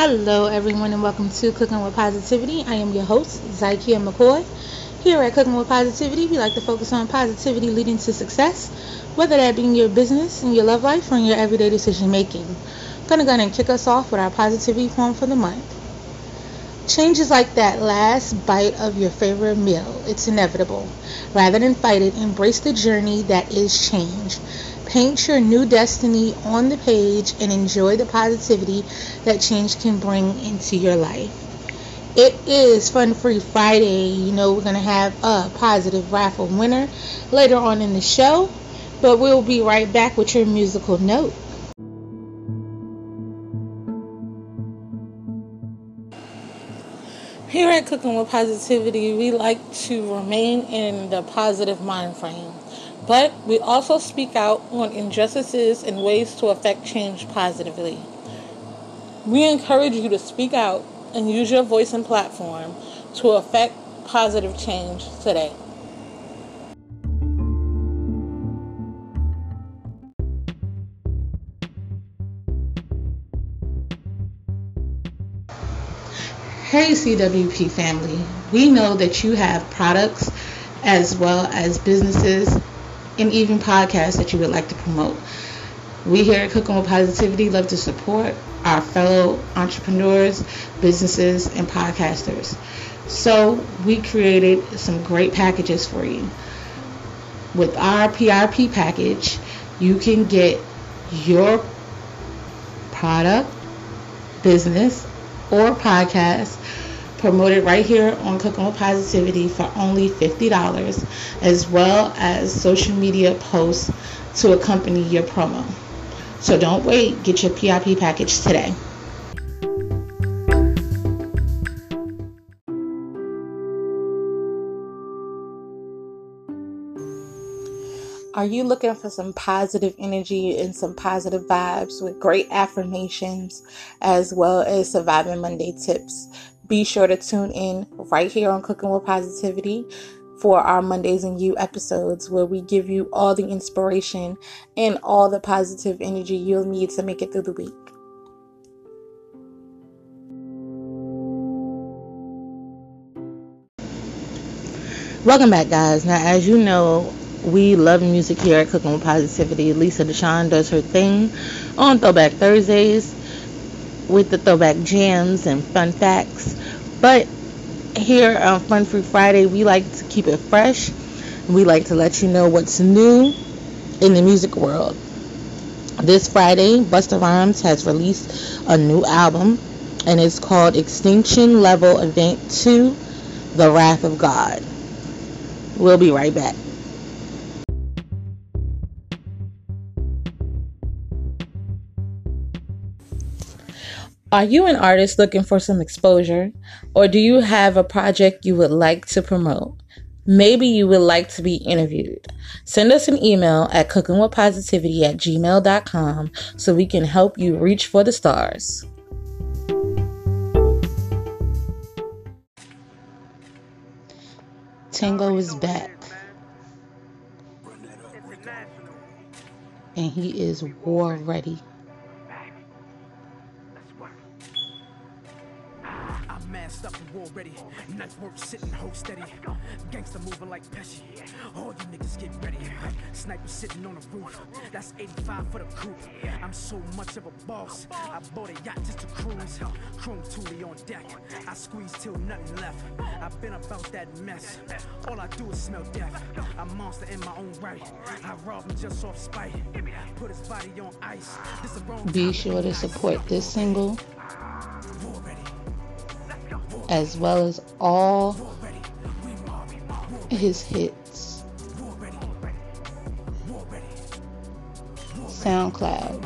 Hello, everyone, and welcome to Cooking with Positivity. I am your host, Zykia McCoy. Here at Cooking with Positivity, we like to focus on positivity leading to success, whether that be in your business, in your love life, or in your everyday decision making. To go ahead and kick us off with our positivity poem for the month. Change is like that last bite of your favorite meal. It's inevitable. Rather than fight it, embrace the journey that is change. Paint your new destiny on the page and enjoy the positivity that change can bring into your life. It is Fun Free Friday. You know, we're going to have a positive raffle winner later on in the show, but we'll be right back with your musical note. Here at Cooking with Positivity, we like to remain in the positive mind frame. But we also speak out on injustices and ways to affect change positively. We encourage you to speak out and use your voice and platform to affect positive change today. Hey CWP family, we know that you have products as well as businesses and even podcasts that you would like to promote. We here at Cooking with Positivity love to support our fellow entrepreneurs, businesses, and podcasters. So we created some great packages for you. With our PRP package, you can get your product, business, or podcast promoted right here on Cooking with Positivity for only $50, as well as social media posts to accompany your promo. So don't wait, get your PIP package today. Are you looking for some positive energy and some positive vibes with great affirmations as well as surviving Monday tips? Be sure to tune in right here on Cooking with Positivity for our Mondays and You episodes where we give you all the inspiration and all the positive energy you'll need to make it through the week. Welcome back, guys. Now, as you know, we love music here at Cooking with Positivity. Lisa Deshawn does her thing on Throwback Thursdays with the throwback jams and fun facts. But here on Fun Free Friday, we like to keep it fresh. We like to let you know what's new in the music world. This Friday, Busta Rhymes has released a new album, and it's called Extinction Level Event 2 The Wrath of God. We'll be right back. Are you an artist looking for some exposure? Or do you have a project you would like to promote? Maybe you would like to be interviewed. Send us an email at cookingwithpositivity at gmail.com so we can help you reach for the stars. Tango is back. And he is war ready. Stuff war ready. Nice work sitting, hold steady. Gangster moving like Pesci. All you niggas get ready. Sniper sitting on the roof. That's 85 for the crew. I'm so much of a boss. I bought a yacht just to cruise. Chrome Thule on deck. I squeeze till nothing left. I've been about that mess. All I do is smell death. A monster in my own right. I rob him just off spite. Put his body on ice. Be sure to support this single as well as all his hits. SoundCloud,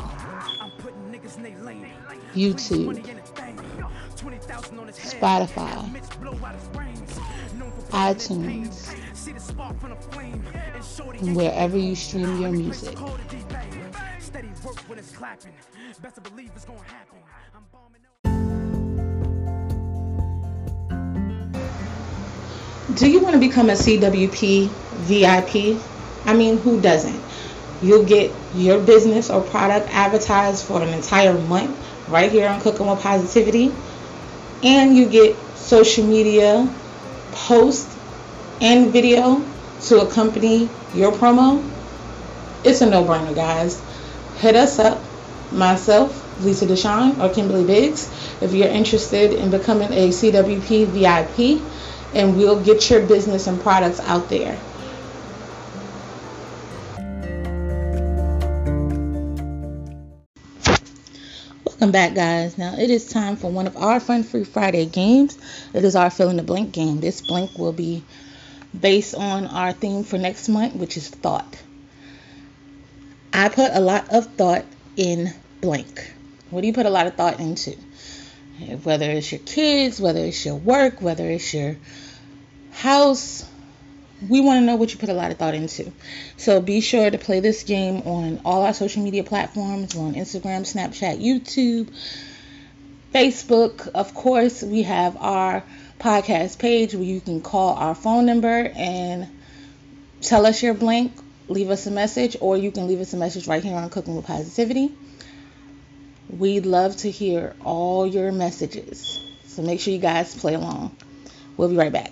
YouTube, Spotify, iTunes, wherever you stream your music. Do you want to become a CWP VIP? I mean, who doesn't? You'll get your business or product advertised for an entire month right here on Cooking with Positivity. And you get social media post and video to accompany your promo. It's a no-brainer, guys. Hit us up, myself, Lisa Deshawn, or Kimberly Biggs, if you're interested in becoming a CWP VIP, and we'll get your business and products out there. Welcome back, guys. Now it is time for one of our Fun Free Friday games. It is our fill in the blank game. This blank will be based on our theme for next month, which is thought. I put a lot of thought in blank. What do you put a lot of thought into? Whether it's your kids, whether it's your work, whether it's your house, we want to know what you put a lot of thought into. So be sure to play this game on all our social media platforms. On Instagram, Snapchat, YouTube, Facebook. Of course, we have our podcast page where you can call our phone number and tell us your blank, leave us a message, or you can leave us a message right here on Cooking with Positivity. We'd love to hear all your messages. So make sure you guys play along. We'll be right back.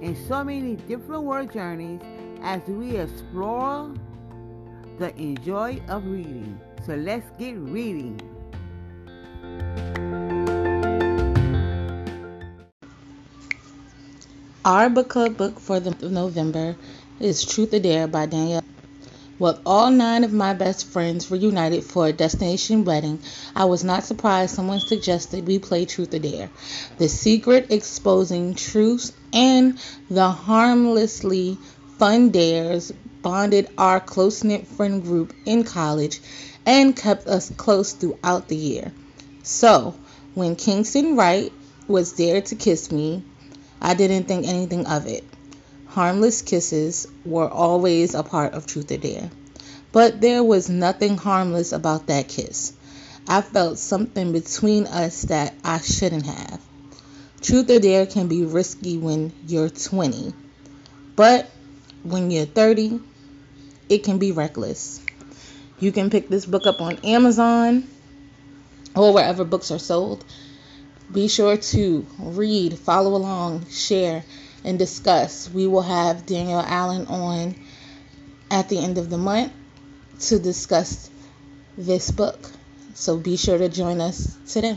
in so many different word journeys as we explore the enjoy of reading. So let's get reading. Our book club book for the month of November is Truth or Dare by Danielle with all nine of my best friends reunited for a destination wedding, I was not surprised someone suggested we play Truth or Dare. The secret exposing truths and the harmlessly fun dares bonded our close knit friend group in college and kept us close throughout the year. So, when Kingston Wright was there to kiss me, I didn't think anything of it. Harmless kisses were always a part of Truth or Dare. But there was nothing harmless about that kiss. I felt something between us that I shouldn't have. Truth or Dare can be risky when you're 20, but when you're 30, it can be reckless. You can pick this book up on Amazon or wherever books are sold. Be sure to read, follow along, share, and discuss. We will have Danielle Allen on at the end of the month to discuss this book. So be sure to join us today.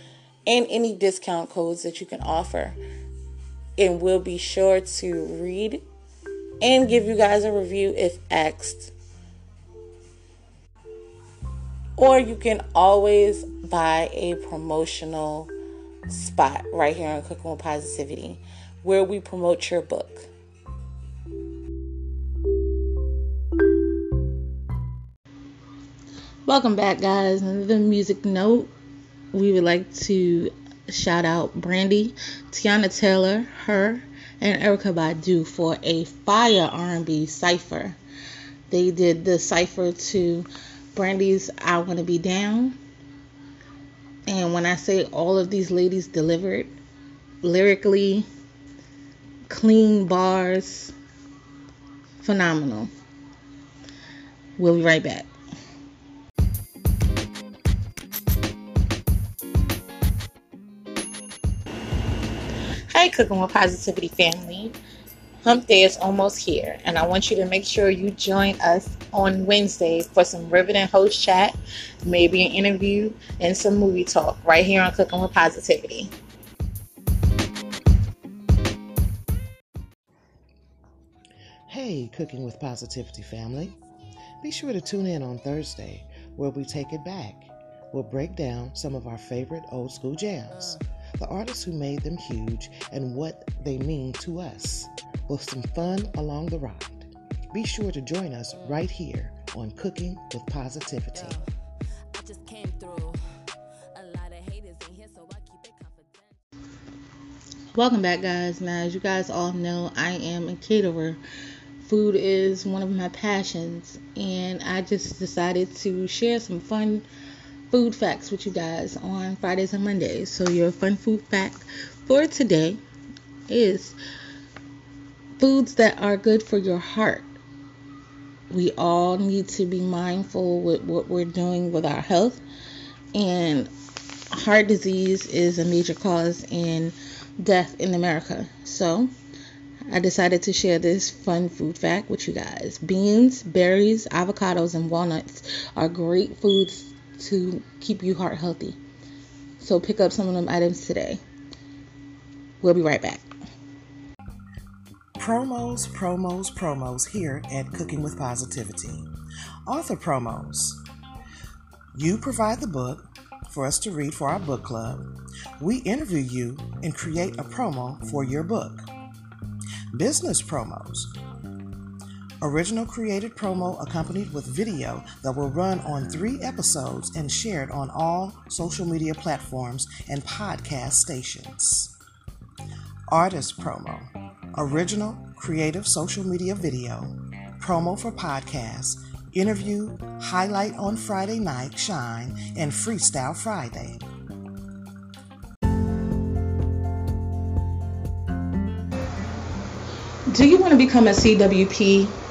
and any discount codes that you can offer. And we'll be sure to read and give you guys a review if asked or you can always buy a promotional spot right here on Cooking with Positivity where we promote your book. Welcome back, guys. Another music note. We would like to shout out Brandy, Teyana Taylor, H.E.R., and Erykah Badu for a fire R&B cipher. They did the cipher to Brandy's I Want to Be Down. And when I say all of these ladies delivered lyrically, clean bars, phenomenal. We'll be right back. Cooking with Positivity family. Hump Day is almost here, and I want you to make sure you join us on Wednesday for some riveting host chat, maybe an interview, and some movie talk right here on Cooking with Positivity. Hey, Cooking with Positivity family. Be sure to tune in on Thursday where we take it back. We'll break down some of our favorite old school jams, the artists who made them huge, and what they mean to us, with some fun along the ride. Be sure to join us right here on Cooking with Positivity. Welcome back, guys. Now, as you guys all know, I am a caterer food is one of my passions, and I just decided to share some fun food facts with you guys on Fridays and Mondays. So, your fun food fact for today is foods that are good for your heart. We all need to be mindful with what we're doing with our health, and heart disease is a major cause in death in America. So, I decided to share this fun food fact with you guys. Beans, berries, avocados, and walnuts are great foods to keep you heart healthy. So pick up some of them items today. We'll be right back. Promos, promos, promos here at Cooking with Positivity. Author promos. You provide the book for us to read for our book club. We interview you and create a promo for your book. Business promos. Original created promo accompanied with video that will run on three episodes and shared on all social media platforms and podcast stations. Artist promo. Original creative social media video. Promo for podcasts. Interview, highlight on Friday night, shine, and freestyle Friday. Do you want to become a CWP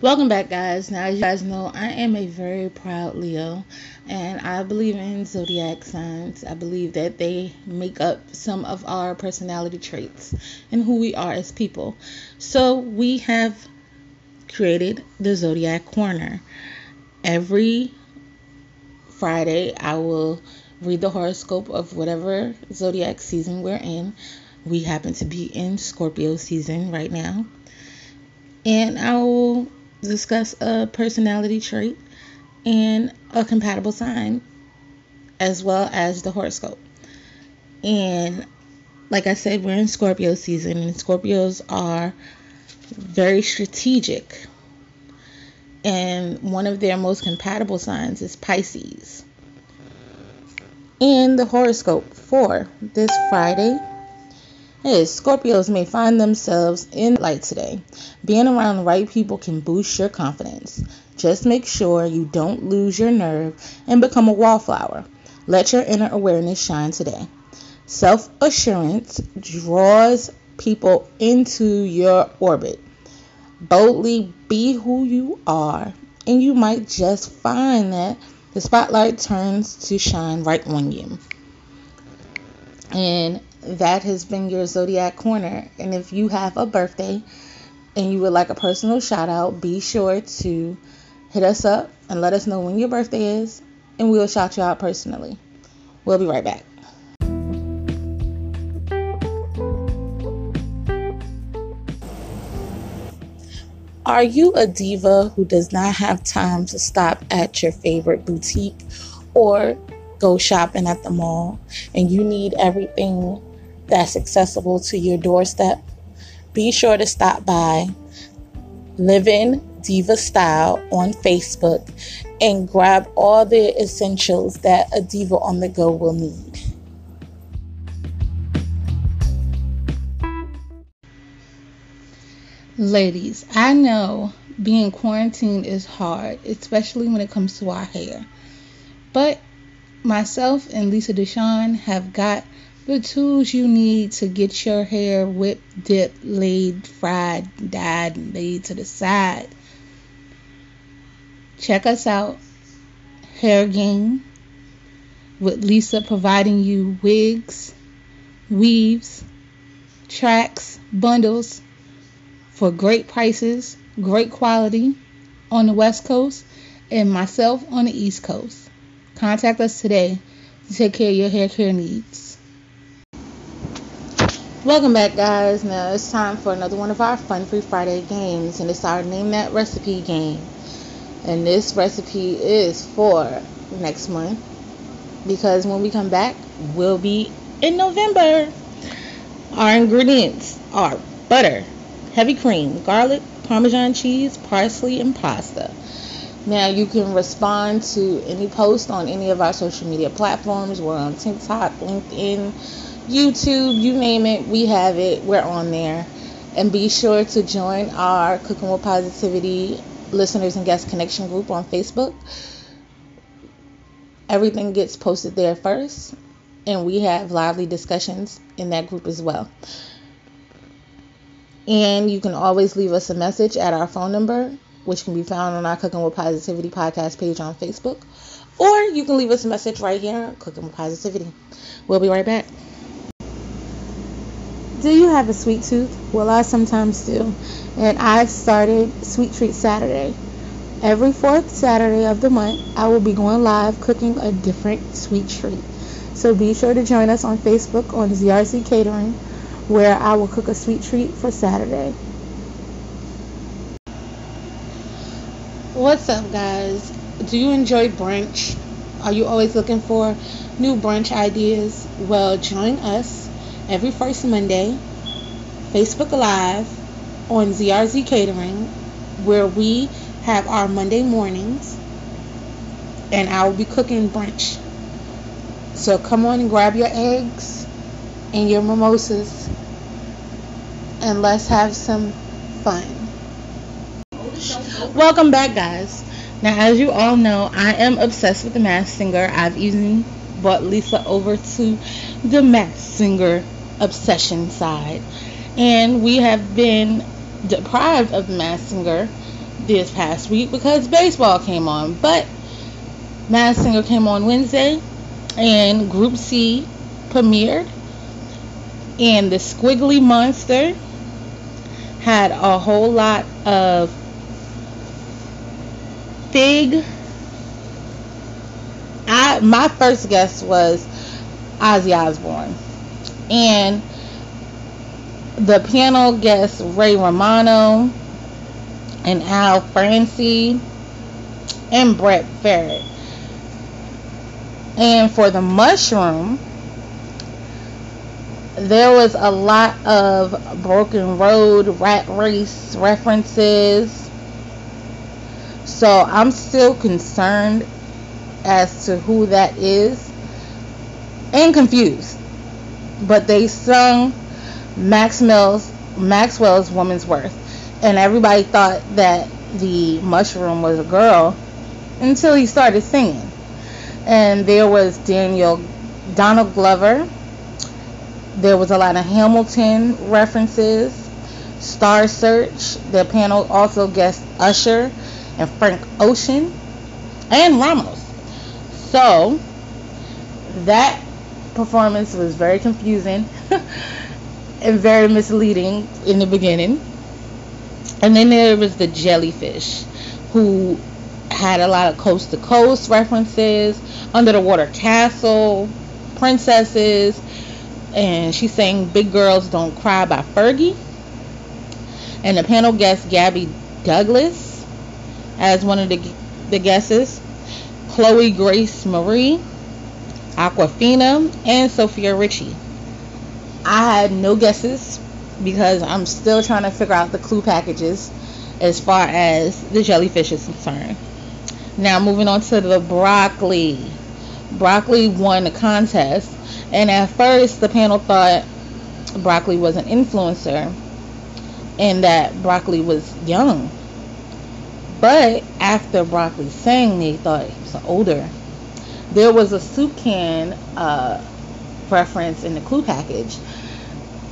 Welcome back, guys. Now, as you guys know, I am a very proud Leo, and I believe in zodiac signs. I believe that they make up some of our personality traits and who we are as people. So, we have created the Zodiac Corner. Every Friday, I will read the horoscope of whatever zodiac season we're in. We happen to be in Scorpio season right now. And I will discuss a personality trait and a compatible sign as well as the horoscope. And like I said, we're in Scorpio season, and Scorpios are very strategic and one of their most compatible signs is Pisces. And the horoscope for this Friday is Scorpios may find themselves in light today. Being around the right people can boost your confidence. Just make sure you don't lose your nerve and become a wallflower. Let your inner awareness shine today. Self assurance draws people into your orbit. Boldly be who you are, and you might just find that the spotlight turns to shine right on you. And that has been your Zodiac Corner. And if you have a birthday and you would like a personal shout out, be sure to hit us up and let us know when your birthday is, and we'll shout you out personally. We'll be right back. Are you a diva who does not have time to stop at your favorite boutique or go shopping at the mall and you need everything that's accessible to your doorstep? Be sure to stop by Living Diva Style on Facebook and grab all the essentials that a diva on the go will need. Ladies, I know being quarantined is hard, especially when it comes to our hair. But myself and Lisa Deshawn have got the tools you need to get your hair whipped, dipped, laid, fried, dyed, and laid to the side. Check us out, Hair Game, with Lisa providing you wigs, weaves, tracks, bundles for great prices, great quality on the West Coast, and myself on the East Coast. Contact us today to take care of your hair care needs. Welcome back, guys. Now it's time for another one of our Fun Free Friday games, and it's our Name That Recipe game. And this recipe is for next month because when we come back, we'll be in November. Our ingredients are butter, heavy cream, garlic, parmesan cheese, parsley, and pasta. Now you can respond to any post on any of our social media platforms. We're on TikTok, LinkedIn, YouTube, you name it, we have it. We're on there. And be sure to join our Cooking with Positivity listeners and guest connection group on Facebook. Everything gets posted there first, and we have lively discussions in that group as well. And you can always leave us a message at our phone number, which can be found on our Cooking with Positivity podcast page on Facebook. Or you can leave us a message right here, Cooking with Positivity. We'll be right back. Do you have a sweet tooth? Well, I sometimes do. And I've started Sweet Treat Saturday. Every fourth Saturday of the month, I will be going live cooking a different sweet treat. So be sure to join us on Facebook on ZRC Catering where I will cook a sweet treat for Saturday. What's up, guys? Do you enjoy brunch? Are you always looking for new brunch ideas? Well, join us every first Monday, Facebook Live on ZRZ Catering, where we have our Monday mornings, and I will be cooking brunch. So come on and grab your eggs and your mimosas and let's have some fun. Welcome back, guys. Now, as you all know, I am obsessed with the Masked Singer. I've even brought Lisa over to the Masked Singer obsession side. And we have been deprived of Massinger this past week because baseball came on. But Massinger came on Wednesday, and Group C premiered. And the Squiggly Monster had a whole lot of Fig. I my first guess was Ozzy Osbourne, and the piano guest Ray Romano and Al Franci and Brett Farrett. And for the mushroom, there was a lot of broken road rat race references so i'm still concerned as to who that is and confused but they sung maxwell's maxwell's woman's worth and everybody thought that the mushroom was a girl until he started singing and there was daniel donald glover there was a lot of Hamilton references, Star Search. The panel also guest Usher and Frank Ocean and Ramos. So that performance was very confusing and very misleading in the beginning. And then there was the jellyfish who had a lot of coast to coast references, under the water castle, princesses, and she sang Big Girls Don't Cry by Fergie. And the panel guest Gabby Douglas as one of the, the guesses. Chloe Grace Marie, Awkwafina, and Sofia Richie. I had no guesses because I'm still trying to figure out the clue packages as far as the jellyfish is concerned. Now, moving on to the broccoli. Broccoli won the contest, and at first, the panel thought broccoli was an influencer and that broccoli was young. But after broccoli sang, they thought he was older. There was a soup can uh, reference in the clue package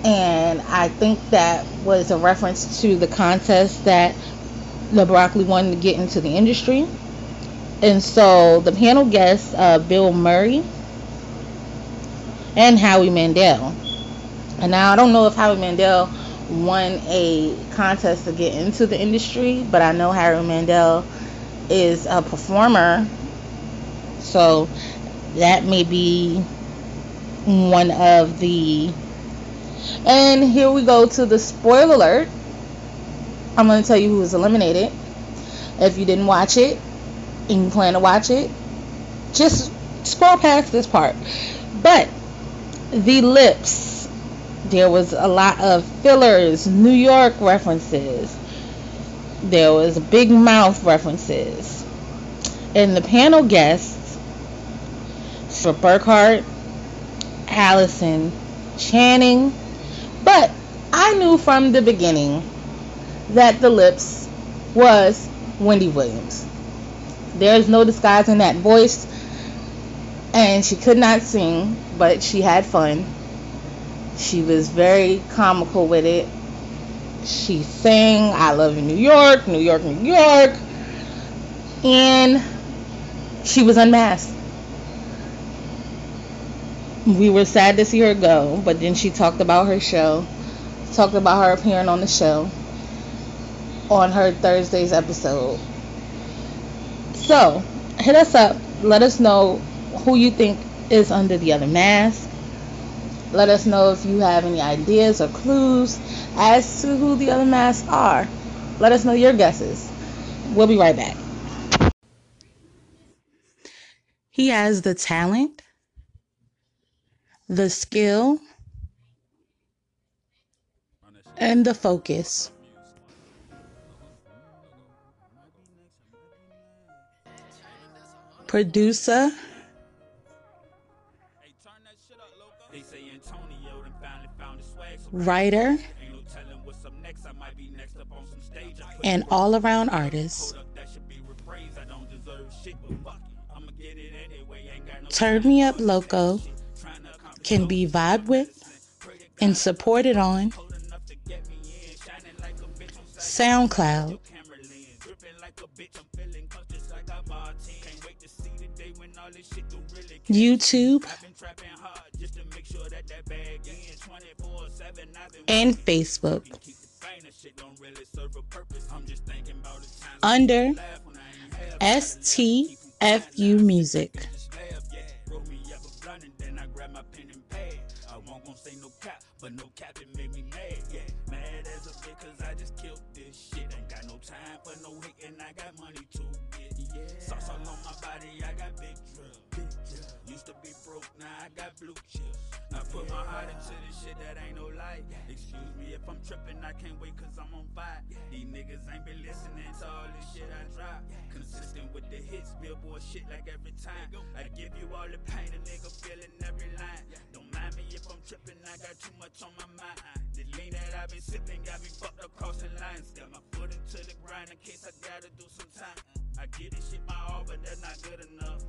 and I think that was a reference to the contest that the broccoli wanted to get into the industry. And so the panel guests, uh, Bill Murray and Howie Mandel. And now I don't know if Howie Mandel won a contest to get into the industry, but I know Howie Mandel is a performer. So that may be one of the and here we go to the spoiler alert. I'm going to tell you who was eliminated. If you didn't watch it and you plan to watch it, just scroll past this part. But the lips, there was a lot of fillers, New York references. There was big mouth references. And the panel guests for Burkhart, Allison, Channing, but I knew from the beginning that the lips was Wendy Williams. There's no disguising that voice. And she could not sing, but she had fun. She was very comical with it. She sang I Love New York, New York, New York. And she was unmasked we were sad to see her go, but then she talked about her show, talked about her appearing on the show on her Thursday's episode. So, hit us up. Let us know who you think is under the other mask. Let us know if you have any ideas or clues as to who the other masks are. Let us know your guesses. We'll be right back. He has the talent the skill, and the focus. Producer, writer, and all around artist. Turn Me Up Loco can be vibed with and supported on SoundCloud, YouTube, and Facebook under STFU Music. But no captain made me mad, yeah. Mad as a bitch cause I just killed this shit. Ain't got no time for no hating, I got money to get, yeah. Sauce all on my body, I got big drill. Big drill. Used to be broke, now I got blue chips. Put my heart into this shit that ain't no lie. Excuse me if I'm tripping, I can't wait cause I'm on fire. These niggas ain't been listening to all this shit I drop. Consistent with the hits, billboard shit like every time. I give you all the pain, a nigga feeling every line. Don't mind me if I'm tripping, I got too much on my mind. The lean that I've been sipping got me fucked across the line. Step my foot into the grind in case I gotta do some time. I get this shit my all, but that's not good enough.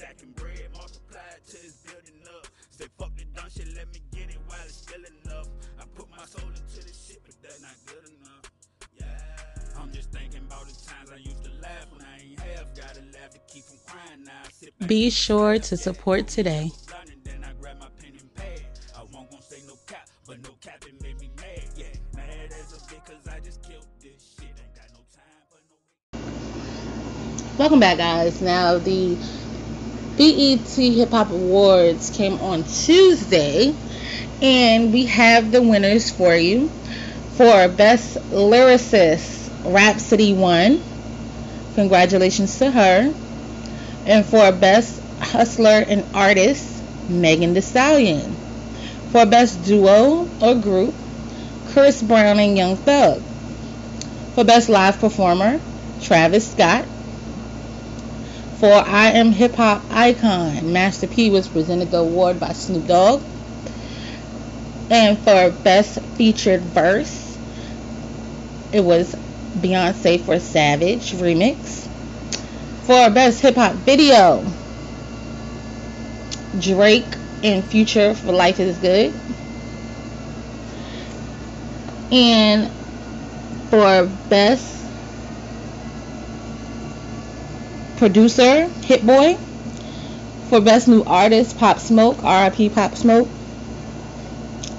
Stacking bread, multiply it till it's building up. Say fuck the dumb shit, let me get it while it's still enough. I put my soul into this shit, but that's not good enough. Yeah, I'm just thinking about the times I used to laugh when I ain't half. Gotta laugh to keep from crying now. Be sure to support today. Welcome back, guys. Now, the BET Hip Hop Awards came on Tuesday, and we have the winners for you. For Best Lyricist, Rapsody won. Congratulations to her. And for Best Hustler and Artist, Megan Thee Stallion. For Best Duo or Group, Chris Brown and Young Thug. For Best Live Performer, Travis Scott. For I Am Hip Hop Icon, Master P was presented the award by Snoop Dogg. And for Best Featured Verse, it was Beyonce for Savage Remix. For Best Hip Hop Video, Drake and Future for Life is Good. And for Best Producer, Hit Boy. For Best New Artist, Pop Smoke, RIP Pop Smoke.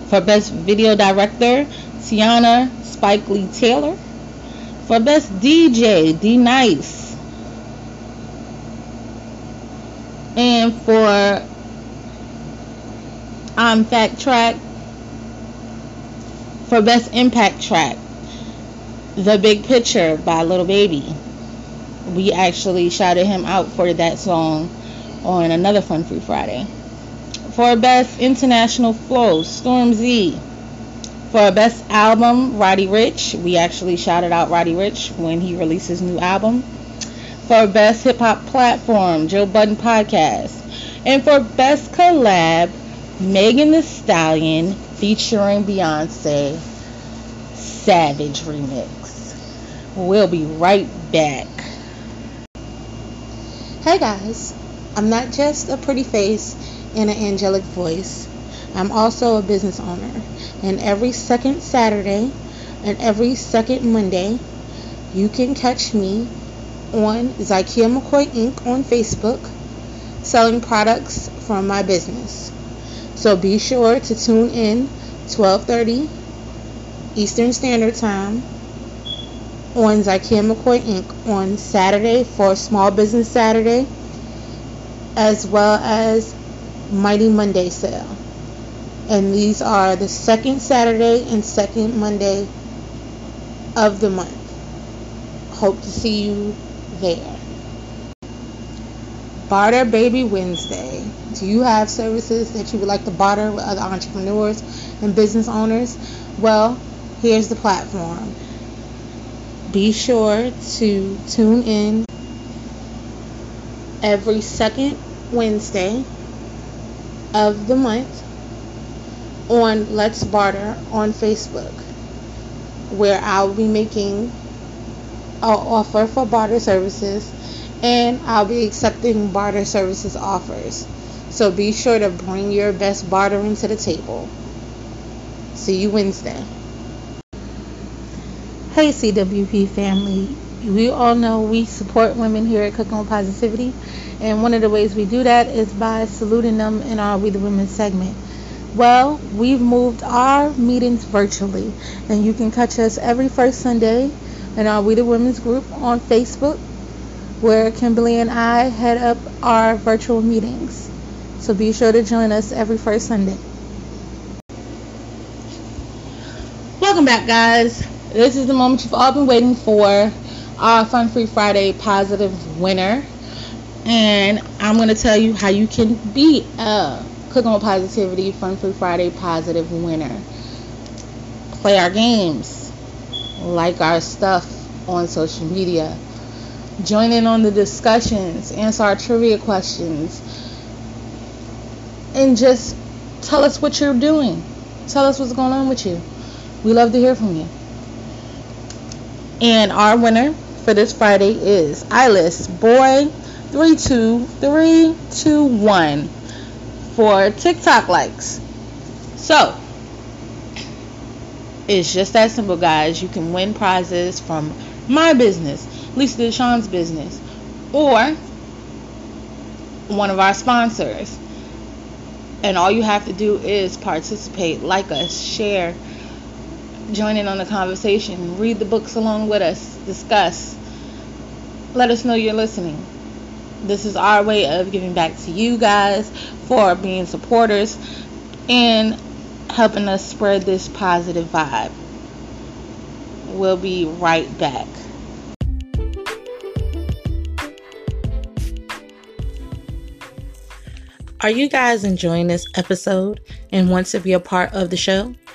For Best Video Director, Tiana Spike Lee Taylor. For Best DJ, D Nice. And for um, Fact Track, for Best Impact Track, The Big Picture by Lil Baby. We actually shouted him out for that song on another Fun Free Friday. For Best International Flow, Stormzy. For Best Album, Roddy Ricch. We actually shouted out Roddy Ricch when he released his new album. For Best Hip Hop Platform, Joe Budden Podcast. And for Best Collab, Megan Thee Stallion featuring Beyonce Savage Remix. We'll be right back. Hey guys, I'm not just a pretty face and an angelic voice. I'm also a business owner. And every second Saturday and every second Monday, you can catch me on Zykia McCoy Inc. on Facebook selling products from my business. So be sure to tune in 12:30 Eastern Standard Time on Zykia McCoy Inc. on Saturday for Small Business Saturday, as well as Mighty Monday sale. And these are the second Saturday and second Monday of the month. Hope to see you there. Barter Baby Wednesday. Do you have services that you would like to barter with other entrepreneurs and business owners? Well, here's the platform. Be sure to tune in every second Wednesday of the month on Let's Barter on Facebook, where I'll be making an offer for barter services and I'll be accepting barter services offers. So be sure to bring your best bartering to the table. See you Wednesday. Hey CWP family, we all know we support women here at Cooking with Positivity, and one of the ways we do that is by saluting them in our We the Women segment. Well, we've moved our meetings virtually, and you can catch us every first Sunday in our We the Women's group on Facebook where Kimberly and I head up our virtual meetings. So be sure to join us every first Sunday. Welcome back, guys. This is the moment you've all been waiting for our Fun Free Friday positive winner. And I'm going to tell you how you can be a Cooking with Positivity Fun Free Friday positive winner. Play our games, like our stuff on social media Join in on the discussions, answer our trivia questions, and just tell us what you're doing. Tell us what's going on with you. We love to hear from you. And our winner for this Friday is Eyeless Boy 32321 for TikTok likes. So, it's just that simple, guys. You can win prizes from my business Lisa Deshawn's business, or one of our sponsors. And all you have to do is participate, like us, share, join in on the conversation, read the books along with us, discuss. Let us know you're listening. This is our way of giving back to you guys for being supporters and helping us spread this positive vibe. We'll be right back. Are you guys enjoying this episode and want to be a part of the show?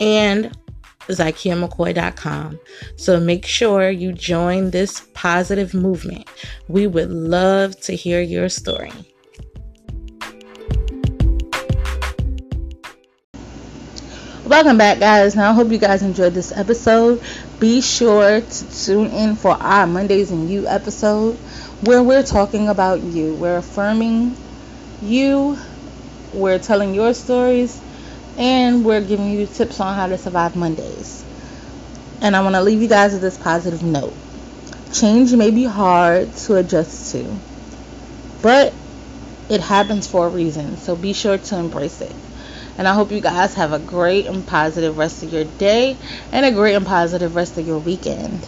And ZykiaMcCoy.com. So make sure you join this positive movement. We would love to hear your story. Welcome back, guys. Now, I hope you guys enjoyed this episode. Be sure to tune in for our Mondays and You episode where we're talking about you. We're affirming you, we're telling your stories, and we're giving you tips on how to survive Mondays. And I want to leave you guys with this positive note. Change may be hard to adjust to, but it happens for a reason, so be sure to embrace it. And I hope you guys have a great and positive rest of your day and a great and positive rest of your weekend.